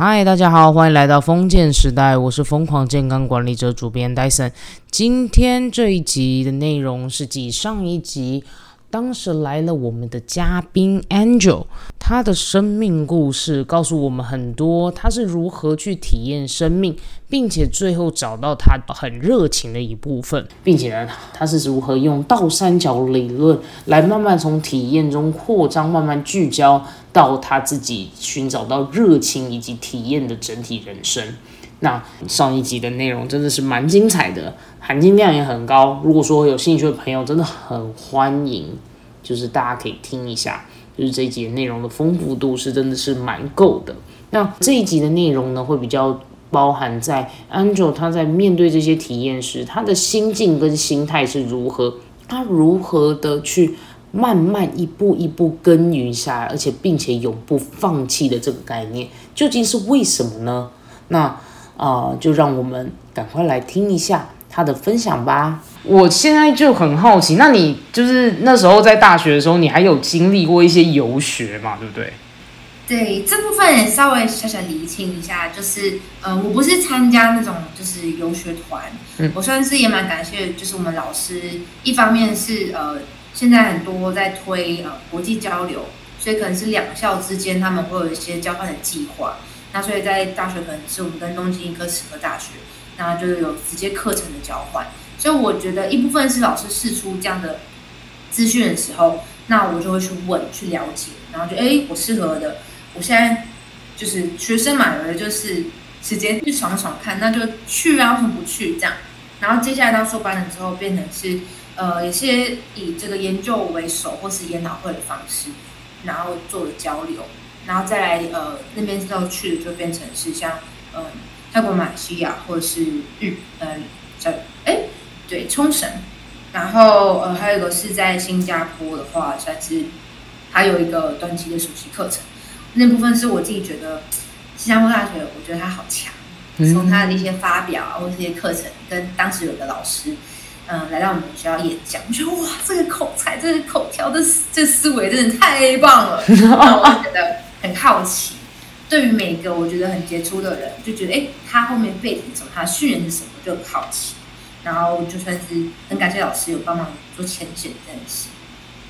嗨，大家好，欢迎来到封建时代，我是疯狂健康管理者主编戴森。今天这一集的内容是继上一集。当时来了我们的嘉宾 Angel，他的生命故事告诉我们很多，他是如何去体验生命，并且最后找到他很热情的一部分，并且呢，他是如何用倒三角理论来慢慢从体验中扩张，慢慢聚焦到他自己寻找到热情以及体验的整体人生。那上一集的内容真的是蛮精彩的，含金量也很高。如果说有兴趣的朋友，真的很欢迎，就是大家可以听一下，就是这一集的内容的丰富度是真的是蛮够的。那这一集的内容呢，会比较包含在 Angel 他在面对这些体验时，他的心境跟心态是如何，他如何的去慢慢一步一步耕耘下来，而且并且永不放弃的这个概念，究竟是为什么呢？那啊，就让我们赶快来听一下他的分享吧。我现在就很好奇，那你就是那时候在大学的时候，你还有经历过一些游学嘛？对不对？对，这部分也稍微小小厘清一下，就是呃，我不是参加那种就是游学团，嗯，我算是也蛮感谢，就是我们老师，一方面是呃，现在很多在推呃国际交流，所以可能是两校之间他们会有一些交换的计划。那所以在大学可能是我们跟东京医科齿科大学，那就是有直接课程的交换。所以我觉得一部分是老师试出这样的资讯的时候，那我就会去问、去了解，然后就哎，我适合的。我现在就是学生嘛，有的就是时间去闯闯看，那就去啊，为什么不去这样？然后接下来到硕班了之后，变成是呃，有些以这个研究为首，或是研讨会的方式，然后做了交流。然后再来，呃，那边之后去的就变成是像，嗯，泰国、马来西亚或者是日，嗯，叫哎，对，冲绳。然后，呃，还有一个是在新加坡的话，算是还有一个短期的暑期课程。那部分是我自己觉得，新加坡大学，我觉得它好强。从他的一些发表啊，或这些课程，跟当时有的老师，嗯，来到我们学校演讲，我觉得哇，这个口才，这个口条的这思维真的太棒了。我觉得。很好奇，对于每个我觉得很杰出的人，就觉得哎，他后面背景什么，他训练是什么，就很好奇。然后就算是很感谢老师有帮忙做前线这件事。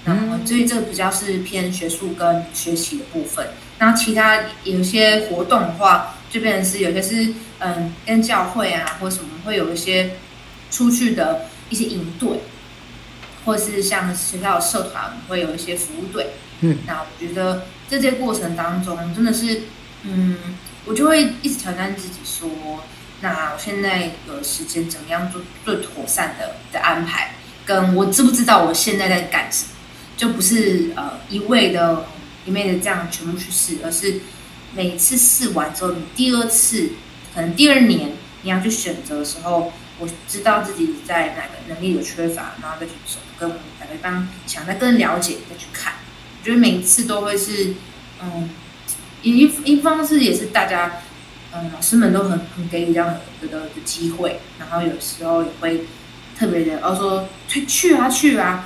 然后，所以这个比较是偏学术跟学习的部分。然后其他有些活动的话，就变成是有些是嗯，跟教会啊或什么会有一些出去的一些营队，或是像学校的社团会有一些服务队。嗯，那我觉得。在这过程当中，真的是，嗯，我就会一直挑战自己说，那我现在有时间怎么样做最妥善的的安排？跟我知不知道我现在在干什么？就不是呃一味的里面的这样全部去试，而是每次试完之后，你第二次可能第二年你要去选择的时候，我知道自己在哪个能力有缺乏，然后再去走，跟哪个方想再更了解再去看。我觉得每一次都会是，嗯，一一方是也是大家，嗯，老师们都很很给予这样的的的机会，然后有时候也会特别的，哦说推去啊去啊，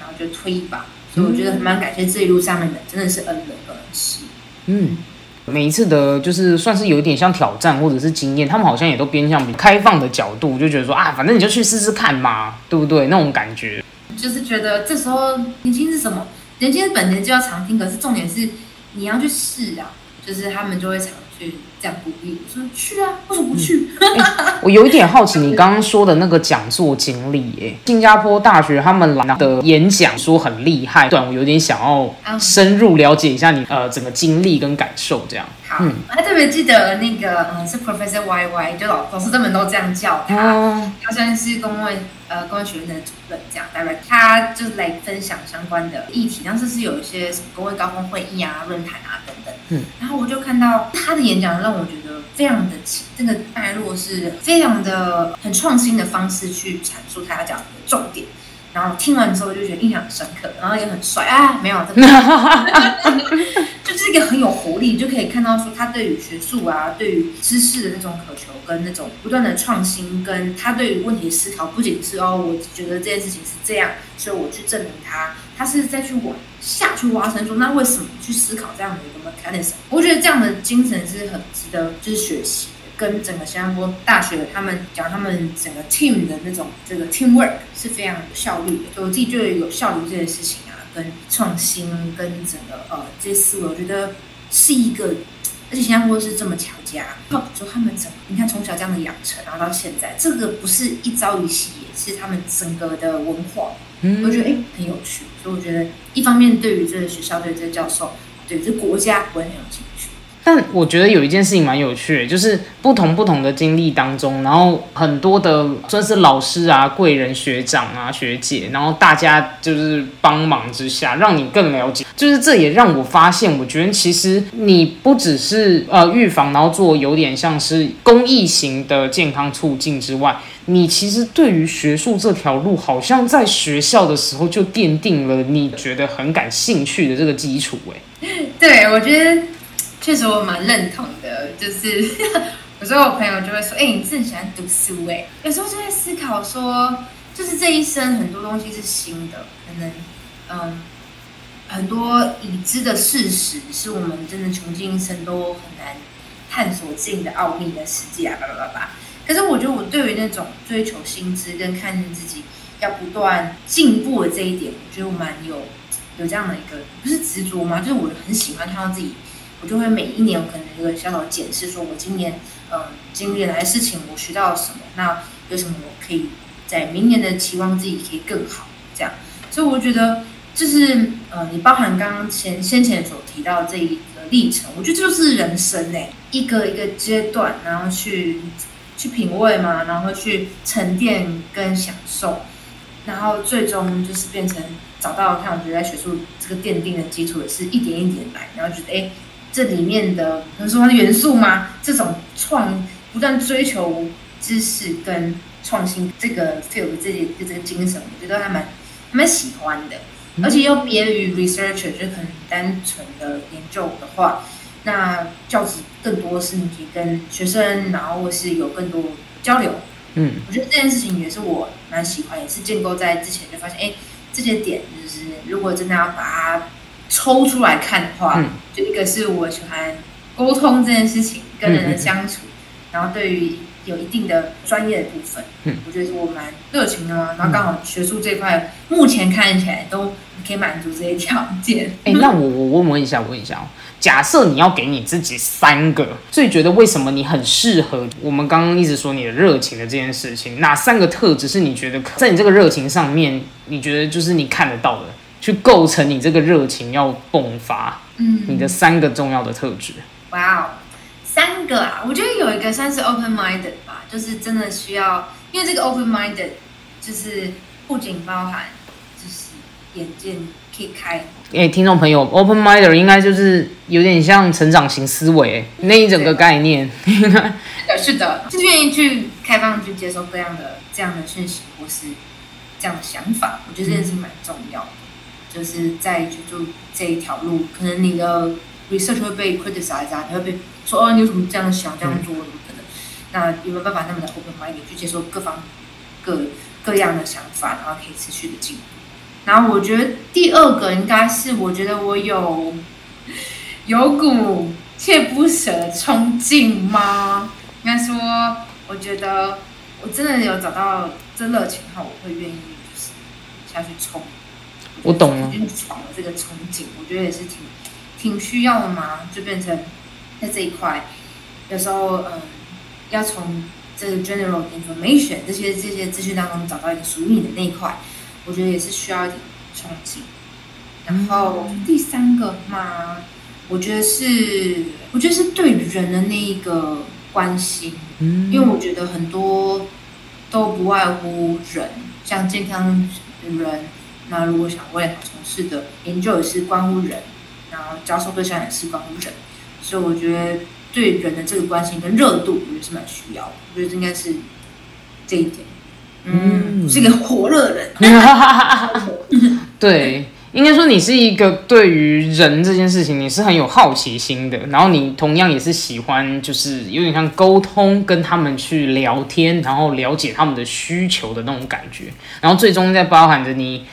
然后就推一把，所以我觉得蛮感谢这一路上面的，真的是恩人跟恩师。嗯，每一次的，就是算是有一点像挑战或者是经验，他们好像也都偏向比开放的角度，就觉得说啊，反正你就去试试看嘛，对不对？那种感觉，就是觉得这时候年轻是什么？年轻的本能就要常听，可是重点是你要去试啊，就是他们就会常去这样鼓励，说去啊，为什么不去？我有一点好奇，你刚刚说的那个讲座经历，哎，新加坡大学他们来的演讲说很厉害，对，我有点想要深入了解一下你呃整个经历跟感受，这样。好，我还特别记得那个，嗯，是 Professor Y Y，就老老师他们都这样叫他，他算是公卫呃公卫学院的主任，这样，大概他就是来分享相关的议题，当时是有一些什么公卫高峰会议啊、论坛啊等等，嗯，然后我就看到他的演讲，让我觉得非常的这个脉络是非常的很创新的方式去阐述他要讲的重点。然后听完之后就觉得印象很深刻，然后也很帅啊，没有，就是一个很有活力，就可以看到说他对于学术啊，对于知识的那种渴求跟那种不断的创新，跟他对于问题的思考，不仅是哦，我觉得这件事情是这样，所以我去证明他，他是在去玩下去挖深说，那为什么去思考这样的一个 mechanism？我觉得这样的精神是很值得就是学习的。跟整个新加坡大学他们讲，他们整个 team 的那种这个 teamwork 是非常有效率的。就我自己觉得有效率这件事情啊，跟创新跟整个呃这些思维，我觉得是一个，而且新加坡是这么强加，就他们整你看从小这样的养成，然后到现在，这个不是一朝一夕，是他们整个的文化。我觉得哎很有趣，所以我觉得一方面对于这个学校，对这个教授，对这国家我也很有兴趣。但我觉得有一件事情蛮有趣的，就是不同不同的经历当中，然后很多的算是老师啊、贵人、学长啊、学姐，然后大家就是帮忙之下，让你更了解。就是这也让我发现，我觉得其实你不只是呃预防，然后做有点像是公益型的健康促进之外，你其实对于学术这条路，好像在学校的时候就奠定了你觉得很感兴趣的这个基础。哎，对我觉得。确实我蛮认同的，就是 有时候我朋友就会说：“哎，你是很喜欢读书哎。”有时候就在思考说，就是这一生很多东西是新的，可能嗯，很多已知的事实是我们真的穷尽一生都很难探索自己的奥秘的世界啊，叭叭叭叭。可是我觉得我对于那种追求薪资跟看见自己要不断进步的这一点，我觉得我蛮有有这样的一个不是执着吗？就是我很喜欢看到自己。我就会每一年，我可能有个小小的检视，说我今年嗯经历了哪些事情，我学到了什么，那有什么我可以在明年的期望自己可以更好，这样。所以我觉得就是呃，你包含刚刚前先前所提到这一个历程，我觉得就是人生诶，一个一个阶段，然后去去品味嘛，然后去沉淀跟享受，然后最终就是变成找到，看我觉得在学术这个奠定的基础，也是一点一点来，然后觉得哎。这里面的能说它的元素吗？这种创不断追求知识跟创新这个 feel 这些这个精神，我觉得还蛮蛮喜欢的。而且又别于 researcher，就很单纯的研究的话，那教职更多是你可以跟学生，然后或是有更多交流。嗯，我觉得这件事情也是我蛮喜欢，也是建构在之前就发现，哎，这些点就是如果真的要把它。抽出来看的话，就一个是我喜欢沟通这件事情，跟人的相处，然后对于有一定的专业的部分，嗯，我觉得是我蛮热情的嘛。然后刚好学术这块目前看起来都可以满足这些条件。哎，那我我我问一下，我问一下哦，假设你要给你自己三个最觉得为什么你很适合我们刚刚一直说你的热情的这件事情，哪三个特质是你觉得在你这个热情上面，你觉得就是你看得到的？去构成你这个热情要迸发，嗯，你的三个重要的特质。哇哦，三个啊！我觉得有一个算是 open minded 吧，就是真的需要，因为这个 open minded 就是不仅包含就是眼界可以开。哎，听众朋友，open minded 应该就是有点像成长型思维那一整个概念。是的，就是愿意去开放去接受各样的这样的讯息或是这样的想法，我觉得这件事蛮重要的。就是在就就这一条路，可能你的 research 会被 criticize 啊，你会被说哦，你有什么这样想、这样做什么的？那有没有办法那么的 open mind 去接受各方各各样的想法，然后可以持续的进步？然后我觉得第二个应该是，我觉得我有有股锲不舍的冲劲吗？应该说，我觉得我真的有找到这热情后，我会愿意就是下去冲。我懂了，闯了这个憧憬，我觉得也是挺挺需要的嘛，就变成在这一块，有时候嗯，要从这个 general information 这些这些资讯当中找到一个属于你的那一块，我觉得也是需要一点憧憬。然后第三个嘛，我觉得是我觉得是对人的那一个关心，嗯，因为我觉得很多都不外乎人，像健康人。那如果想未来从事的研究也是关乎人，然后教授对象也是关乎人，所以我觉得对人的这个关心跟热度，我觉得是蛮需要。我觉得应该是这一点，嗯，是一个火热人。对，应该说你是一个对于人这件事情你是很有好奇心的，然后你同样也是喜欢，就是有点像沟通，跟他们去聊天，然后了解他们的需求的那种感觉，然后最终在包含着你。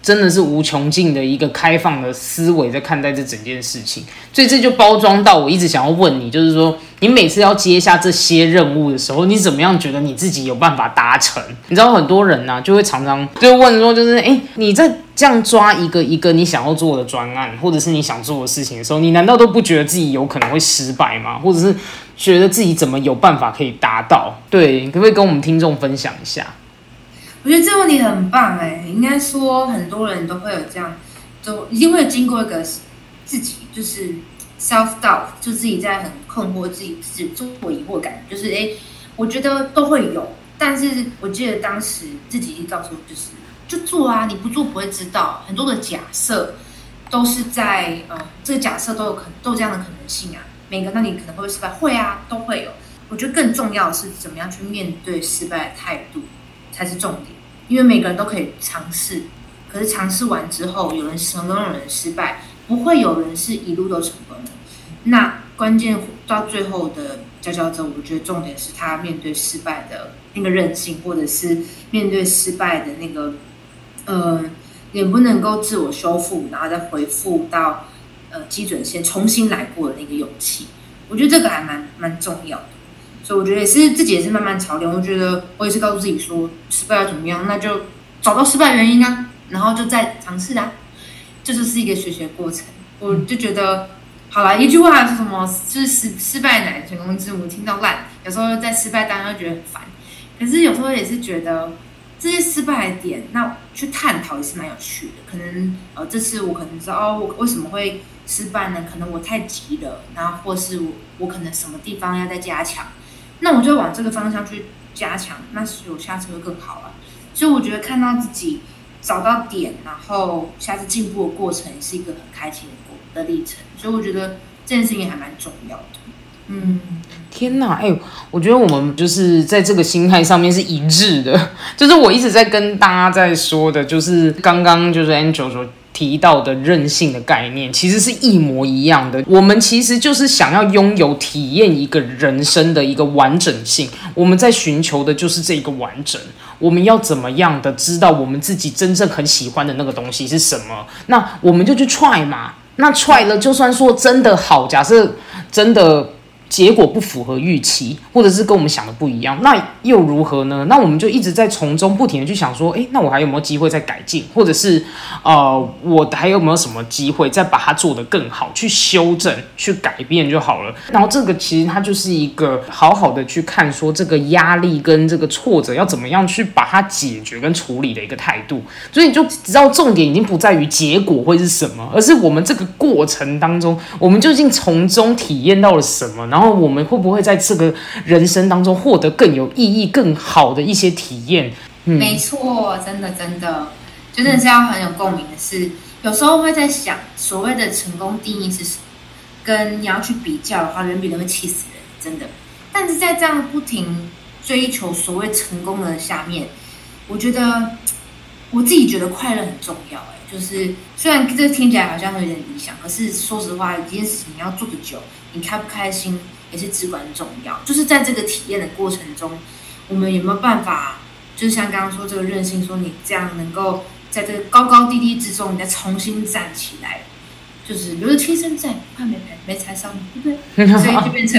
真的是无穷尽的一个开放的思维在看待这整件事情，所以这就包装到我一直想要问你，就是说你每次要接下这些任务的时候，你怎么样觉得你自己有办法达成？你知道很多人呢就会常常就问说，就是哎，你在这样抓一个一个你想要做的专案，或者是你想做的事情的时候，你难道都不觉得自己有可能会失败吗？或者是觉得自己怎么有办法可以达到？对，可不可以跟我们听众分享一下？我觉得这个问题很棒哎，应该说很多人都会有这样，都一定会经过一个自己就是 self doubt，就自己在很困惑，自己自己自我疑惑感，就是哎，我觉得都会有，但是我记得当时自己告诉我就是就做啊，你不做不会知道，很多的假设都是在呃这个假设都有可能都有这样的可能性啊，每个那你可能会失败，会啊都会有，我觉得更重要的是怎么样去面对失败的态度。才是重点，因为每个人都可以尝试，可是尝试完之后，有人成功，有人失败，不会有人是一路都成功的。那关键到最后的佼佼者，我觉得重点是他面对失败的那个韧性，或者是面对失败的那个，呃，能不能够自我修复，然后再回复到呃基准线，重新来过的那个勇气，我觉得这个还蛮蛮重要的。所以我觉得也是自己也是慢慢操练。我觉得我也是告诉自己说，失败要怎么样，那就找到失败原因啊，然后就再尝试啊，这就是一个学习的过程。我就觉得，好了，一句话是什么？就是失失败乃成功之母。听到烂，有时候在失败当中觉得很烦，可是有时候也是觉得这些失败的点，那去探讨也是蛮有趣的。可能呃，这次我可能知道哦，我为什么会失败呢？可能我太急了，然后或是我我可能什么地方要再加强。那我就往这个方向去加强，那是我下次会更好了。所以我觉得看到自己找到点，然后下次进步的过程，是一个很开心的过的历程。所以我觉得这件事情还蛮重要的。嗯，天哪，哎，我觉得我们就是在这个心态上面是一致的。就是我一直在跟大家在说的，就是刚刚就是 Angel 说。提到的韧性的概念其实是一模一样的。我们其实就是想要拥有体验一个人生的一个完整性，我们在寻求的就是这个完整。我们要怎么样的知道我们自己真正很喜欢的那个东西是什么？那我们就去 try 嘛。那 try 了，就算说真的好，假设真的。结果不符合预期，或者是跟我们想的不一样，那又如何呢？那我们就一直在从中不停的去想说，诶，那我还有没有机会再改进，或者是呃，我还有没有什么机会再把它做得更好，去修正、去改变就好了。然后这个其实它就是一个好好的去看说这个压力跟这个挫折要怎么样去把它解决跟处理的一个态度。所以你就知道重点已经不在于结果会是什么，而是我们这个过程当中，我们究竟从中体验到了什么呢？然后我们会不会在这个人生当中获得更有意义、更好的一些体验？没错，真的真的，真的是要很有共鸣的是，有时候会在想，所谓的成功定义是什么？跟你要去比较的话，人比人会气死人，真的。但是在这样不停追求所谓成功的下面，我觉得我自己觉得快乐很重要。哎，就是虽然这听起来好像有点理想，可是说实话，一件事情你要做的久。你开不开心也是至关重要，就是在这个体验的过程中，我们有没有办法，就像刚刚说这个韧性，说你这样能够在这个高高低低之中，你再重新站起来，就是留着天生在，怕没没没踩伤，对不对？所以就变成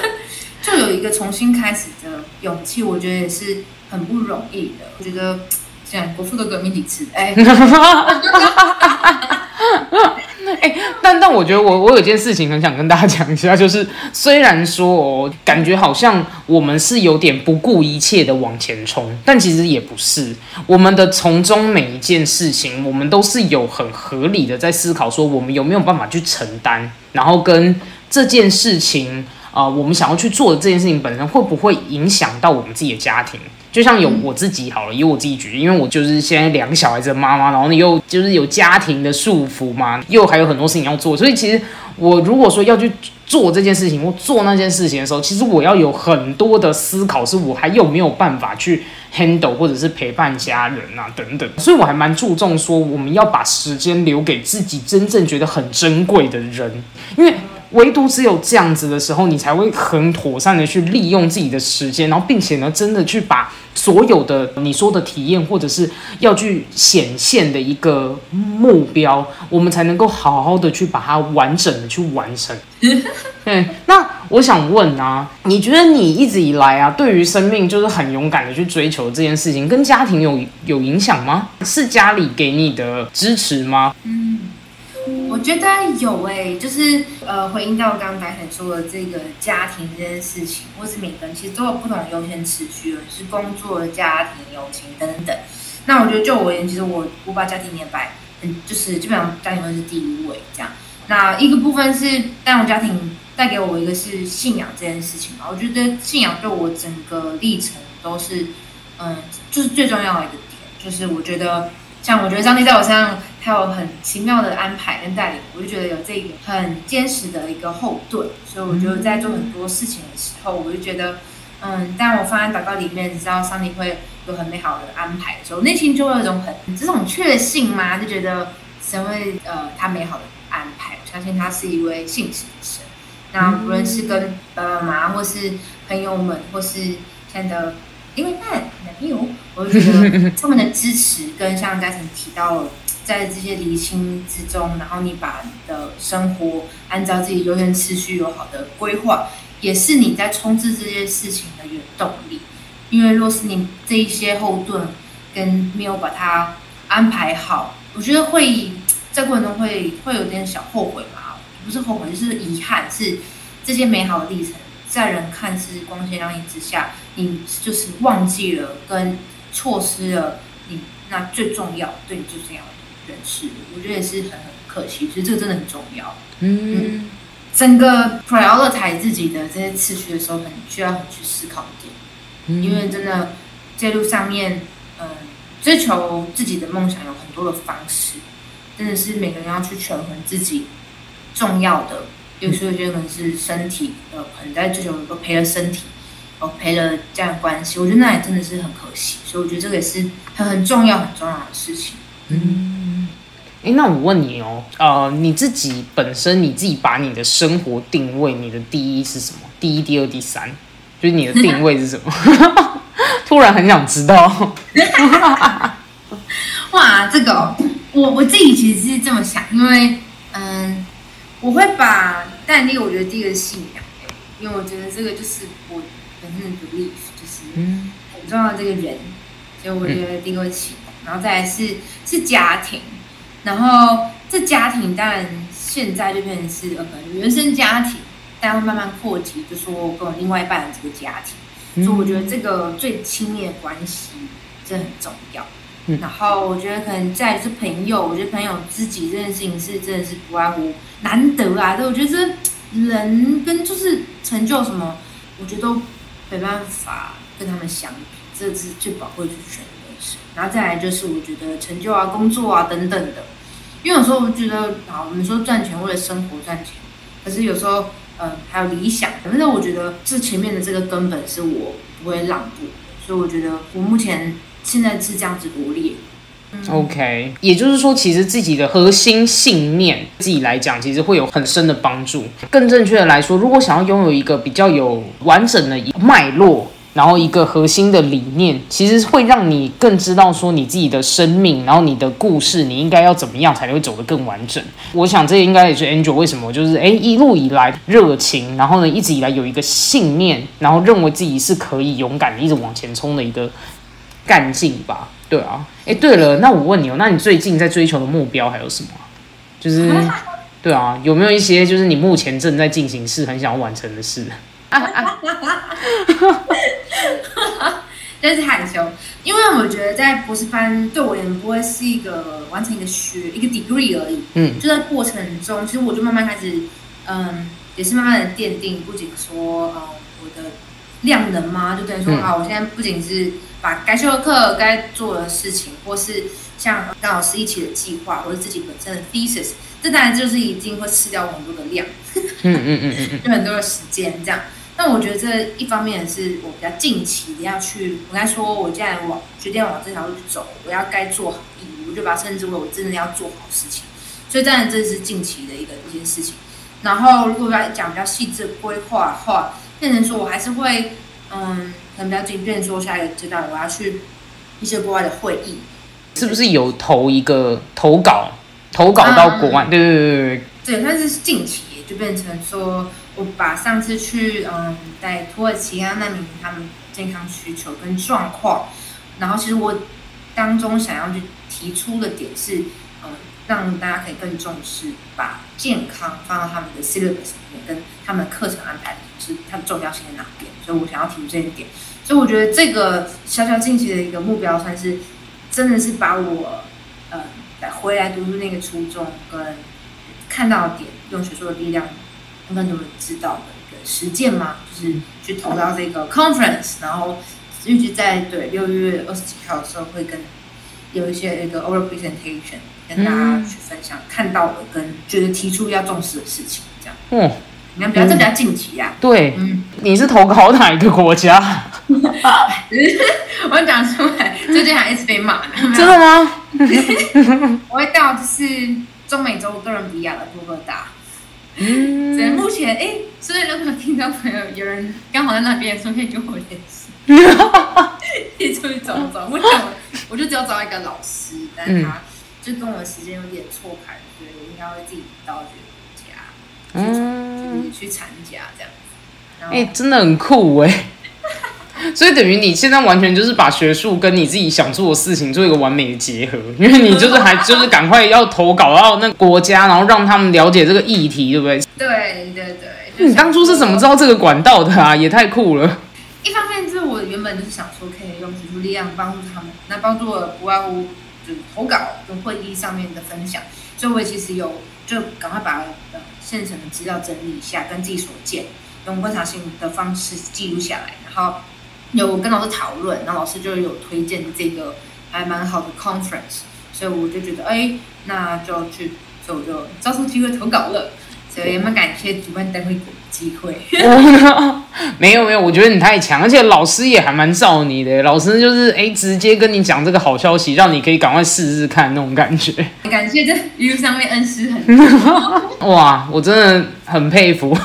就有一个重新开始的勇气，我觉得也是很不容易的。我觉得国父的革命理智，哎。哎，但但我觉得我我有件事情很想跟大家讲一下，就是虽然说哦，感觉好像我们是有点不顾一切的往前冲，但其实也不是。我们的从中每一件事情，我们都是有很合理的在思考，说我们有没有办法去承担，然后跟这件事情啊，我们想要去做的这件事情本身会不会影响到我们自己的家庭。就像有我自己好了，以我自己举例，因为我就是现在两个小孩子的妈妈，然后你又就是有家庭的束缚嘛，又还有很多事情要做，所以其实我如果说要去做这件事情或做那件事情的时候，其实我要有很多的思考，是我还有没有办法去 handle 或者是陪伴家人啊等等，所以我还蛮注重说我们要把时间留给自己真正觉得很珍贵的人，因为。唯独只有这样子的时候，你才会很妥善的去利用自己的时间，然后并且呢，真的去把所有的你说的体验或者是要去显现的一个目标，我们才能够好好的去把它完整的去完成。对，那我想问啊，你觉得你一直以来啊，对于生命就是很勇敢的去追求这件事情，跟家庭有有影响吗？是家里给你的支持吗？嗯，我觉得有诶、就是呃，回应到刚刚白晨说的这个家庭这件事情，或是每个人其实都有不同的优先次序，有是工作、家庭、友情等等。那我觉得就我而言，其实我我把家庭也摆，嗯，就是基本上家庭会是第一位这样。那一个部分是，但我家庭带给我一个是信仰这件事情嘛，我觉得信仰对我整个历程都是，嗯，就是最重要的一个点，就是我觉得，像我觉得上帝在我身上，他有很奇妙的安排跟带领，我就觉得有这个很坚实的一个后盾，所以我觉得在做很多事情的时候，我就觉得，嗯，当我放在祷告里面，知道上帝会有很美好的安排的时候，内心就会有一种很这种确信嘛，就觉得神会呃他美好的安排，我相信他是一位信实的神。那无论是跟爸爸妈妈，或是朋友们，或是现在的另外一半男朋友，我就觉得他们的支持跟像嘉诚提到了，在这些厘清之中，然后你把你的生活按照自己优先次序有好的规划，也是你在冲刺这些事情的原动力。因为若是你这一些后盾跟没有把它安排好，我觉得会在过程中会会有点小后悔嘛。不是后悔，就是遗憾，是这些美好的历程，在人看似光鲜亮丽之下，你就是忘记了跟错失了你那最重要、对你最重要人事，我觉得也是很很可惜。所以这个真的很重要。嗯，整个 prioritize 自己的这些次序的时候，很需要很去思考一点，因为真的这路上面，嗯，追求自己的梦想有很多的方式，真的是每个人要去权衡自己。重要的，有时候有些可能是身体，呃，可能在追求都赔了身体，哦，赔了家人关系，我觉得那也真的是很可惜，所以我觉得这个也是很很重要、很重要的事情。嗯，哎，那我问你哦，呃，你自己本身你自己把你的生活定位，你的第一是什么？第一、第二、第三，就是你的定位是什么？突然很想知道。哇，这个我我自己其实是这么想，因为嗯。我会把，但第一个我觉得第一个是信仰，因为我觉得这个就是我本身的 belief，就是很重要的这个人，所以我觉得第一个启动，然后再来是是家庭，然后这家庭当然现在就变成是呃可能原生家庭，但会慢慢扩及，就说跟我另外一半的这个家庭，所以我觉得这个最亲密的关系这很重要。然后我觉得可能再是朋友，我觉得朋友知己这件事情是真的是不外乎难得啊。对，我觉得这人跟就是成就什么，我觉得都没办法跟他们相比，这是最宝贵、的事。然后再来就是我觉得成就啊、工作啊等等的，因为有时候我觉得啊，我们说赚钱为了生活赚钱，可是有时候嗯还有理想，反正我觉得这前面的这个根本是我不会让步，所以我觉得我目前。现在是这样子罗列，OK，也就是说，其实自己的核心信念，自己来讲，其实会有很深的帮助。更正确的来说，如果想要拥有一个比较有完整的脉络，然后一个核心的理念，其实会让你更知道说你自己的生命，然后你的故事，你应该要怎么样才会走得更完整。我想这应该也是 Angel 为什么就是诶一路以来热情，然后呢一直以来有一个信念，然后认为自己是可以勇敢的一直往前冲的一个。干劲吧，对啊，诶，对了，那我问你哦，那你最近在追求的目标还有什么？就是，对啊，有没有一些就是你目前正在进行式很想要完成的事？真是害羞，因为我觉得在博士班对我而言不会是一个完成一个学一个 degree 而已，嗯，就在过程中，其实我就慢慢开始，嗯，也是慢慢的奠定，不仅说，呃，我的。量能嘛？就等于说啊，我现在不仅是把该修的课、该做的事情，或是像跟老师一起的计划，或者自己本身的 thesis，这当然就是一定会吃掉很多的量，嗯嗯嗯嗯，就很多的时间这样。但我觉得这一方面是我比较近期的要去，我该说，我既然往决定往这条路去走，我要该做好义务，我就把它称之为我真的要做好事情。所以当然这是近期的一个一件事情。然后如果要讲比较细致的规划的话，变成说我还是会，嗯，可能比较紧，变成说下一个阶段我要去一些国外的会议，是不是有投一个投稿，投稿到国外？对对对对对，但是近期就变成说我把上次去嗯在土耳其啊难民他们健康需求跟状况，然后其实我当中想要去提出的点是。嗯让大家可以更重视，把健康放到他们的 syllabus 里面，跟他们的课程安排是它的重要性在哪边。所以我想要提出这一点。所以我觉得这个小小近期的一个目标，算是真的是把我呃回来读书那个初衷跟看到的点，用学术的力量让更多人知道的一个实践嘛，就是去投到这个 conference，然后预计在对六月二十几号的时候会跟有一些一个 over presentation。跟大家去分享看到的跟觉得提出要重视的事情，这样。嗯，你看，比较这比较近期呀。对，嗯，你是投考哪一个国家？我讲出来，最近还一直被骂。真的吗？我会到就是中美洲哥伦比亚的波哥大。目前，哎，所以如果听到朋友有人刚好在那边，说可以跟我联系。可以出去走走。目前我我就只有找一个老师，但他。就跟我的时间有点错开，所以我应该会自己到这个家，嗯，就是去参加这样子。哎，真的很酷哎！所以等于你现在完全就是把学术跟你自己想做的事情做一个完美的结合，因为你就是还就是赶快要投稿到那国家，然后让他们了解这个议题，对不对？对对对。你当初是怎么知道这个管道的啊？也太酷了！一方面就是我原本就是想说可以用学术力量帮助他们，那帮助我不外乎。就投稿跟会议上面的分享，所以我其实有就赶快把呃现成的资料整理一下，跟自己所见用观察性的方式记录下来，然后有跟老师讨论，然后老师就有推荐这个还蛮好的 conference，所以我就觉得哎，那就要去，所以我就抓住机会投稿了，所以蛮感谢主办单位。机会 没有没有，我觉得你太强，而且老师也还蛮照你的。老师就是哎，直接跟你讲这个好消息，让你可以赶快试试看那种感觉。感谢这一路上面恩师很 哇，我真的很佩服。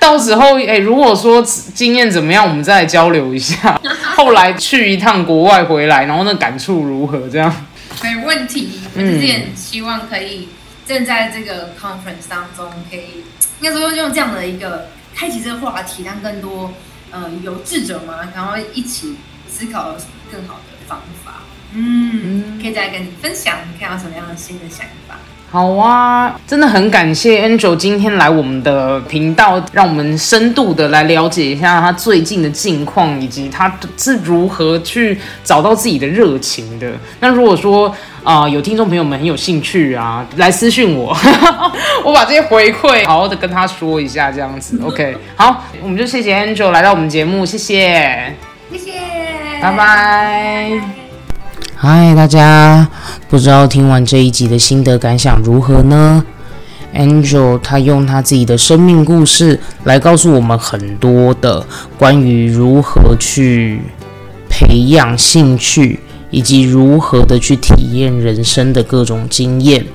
到时候哎，如果说经验怎么样，我们再来交流一下。后来去一趟国外回来，然后那感触如何？这样没问题。嗯，希望可以正在这个 conference 当中可以。应该说用这样的一个开启这个话题，让更多呃有志者嘛，然后一起思考有什么更好的方法。嗯，可以再跟你分享，看到什么样的新的想法。好啊，真的很感谢 Angel 今天来我们的频道，让我们深度的来了解一下他最近的近况，以及他是如何去找到自己的热情的。那如果说啊，有听众朋友们很有兴趣啊，来私讯我，我把这些回馈好好的跟他说一下，这样子。OK，好，我们就谢谢 Angel 来到我们节目，谢谢，谢谢，拜拜。嗨，大家，不知道听完这一集的心得感想如何呢？Angel 他用他自己的生命故事来告诉我们很多的关于如何去培养兴趣，以及如何的去体验人生的各种经验。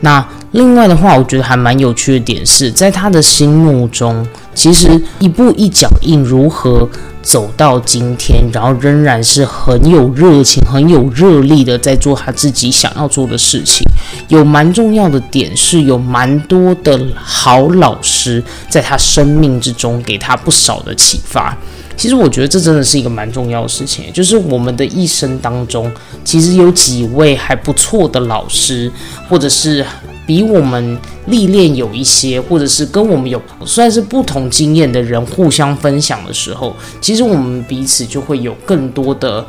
那另外的话，我觉得还蛮有趣的点是在他的心目中，其实一步一脚印如何。走到今天，然后仍然是很有热情、很有热力的在做他自己想要做的事情。有蛮重要的点是，有蛮多的好老师在他生命之中给他不少的启发。其实我觉得这真的是一个蛮重要的事情，就是我们的一生当中，其实有几位还不错的老师，或者是。比我们历练有一些，或者是跟我们有算是不同经验的人互相分享的时候，其实我们彼此就会有更多的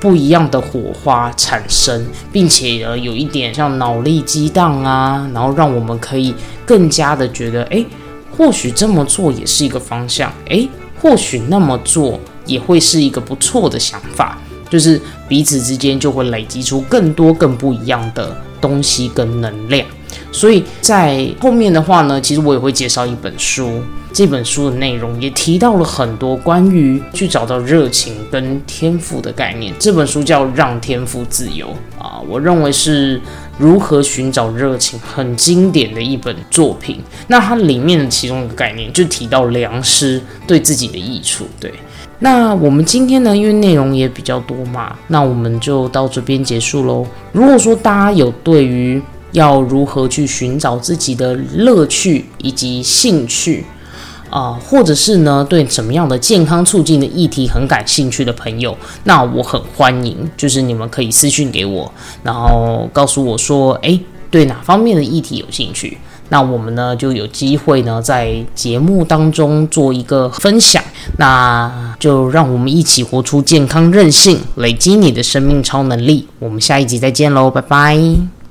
不一样的火花产生，并且呃有一点像脑力激荡啊，然后让我们可以更加的觉得，哎，或许这么做也是一个方向，哎，或许那么做也会是一个不错的想法，就是彼此之间就会累积出更多更不一样的东西跟能量。所以在后面的话呢，其实我也会介绍一本书。这本书的内容也提到了很多关于去找到热情跟天赋的概念。这本书叫《让天赋自由》啊，我认为是如何寻找热情，很经典的一本作品。那它里面的其中一个概念就提到良师对自己的益处。对，那我们今天呢，因为内容也比较多嘛，那我们就到这边结束喽。如果说大家有对于要如何去寻找自己的乐趣以及兴趣，啊，或者是呢，对什么样的健康促进的议题很感兴趣的朋友，那我很欢迎，就是你们可以私信给我，然后告诉我说，诶，对哪方面的议题有兴趣，那我们呢就有机会呢在节目当中做一个分享，那就让我们一起活出健康韧性，累积你的生命超能力。我们下一集再见喽，拜拜。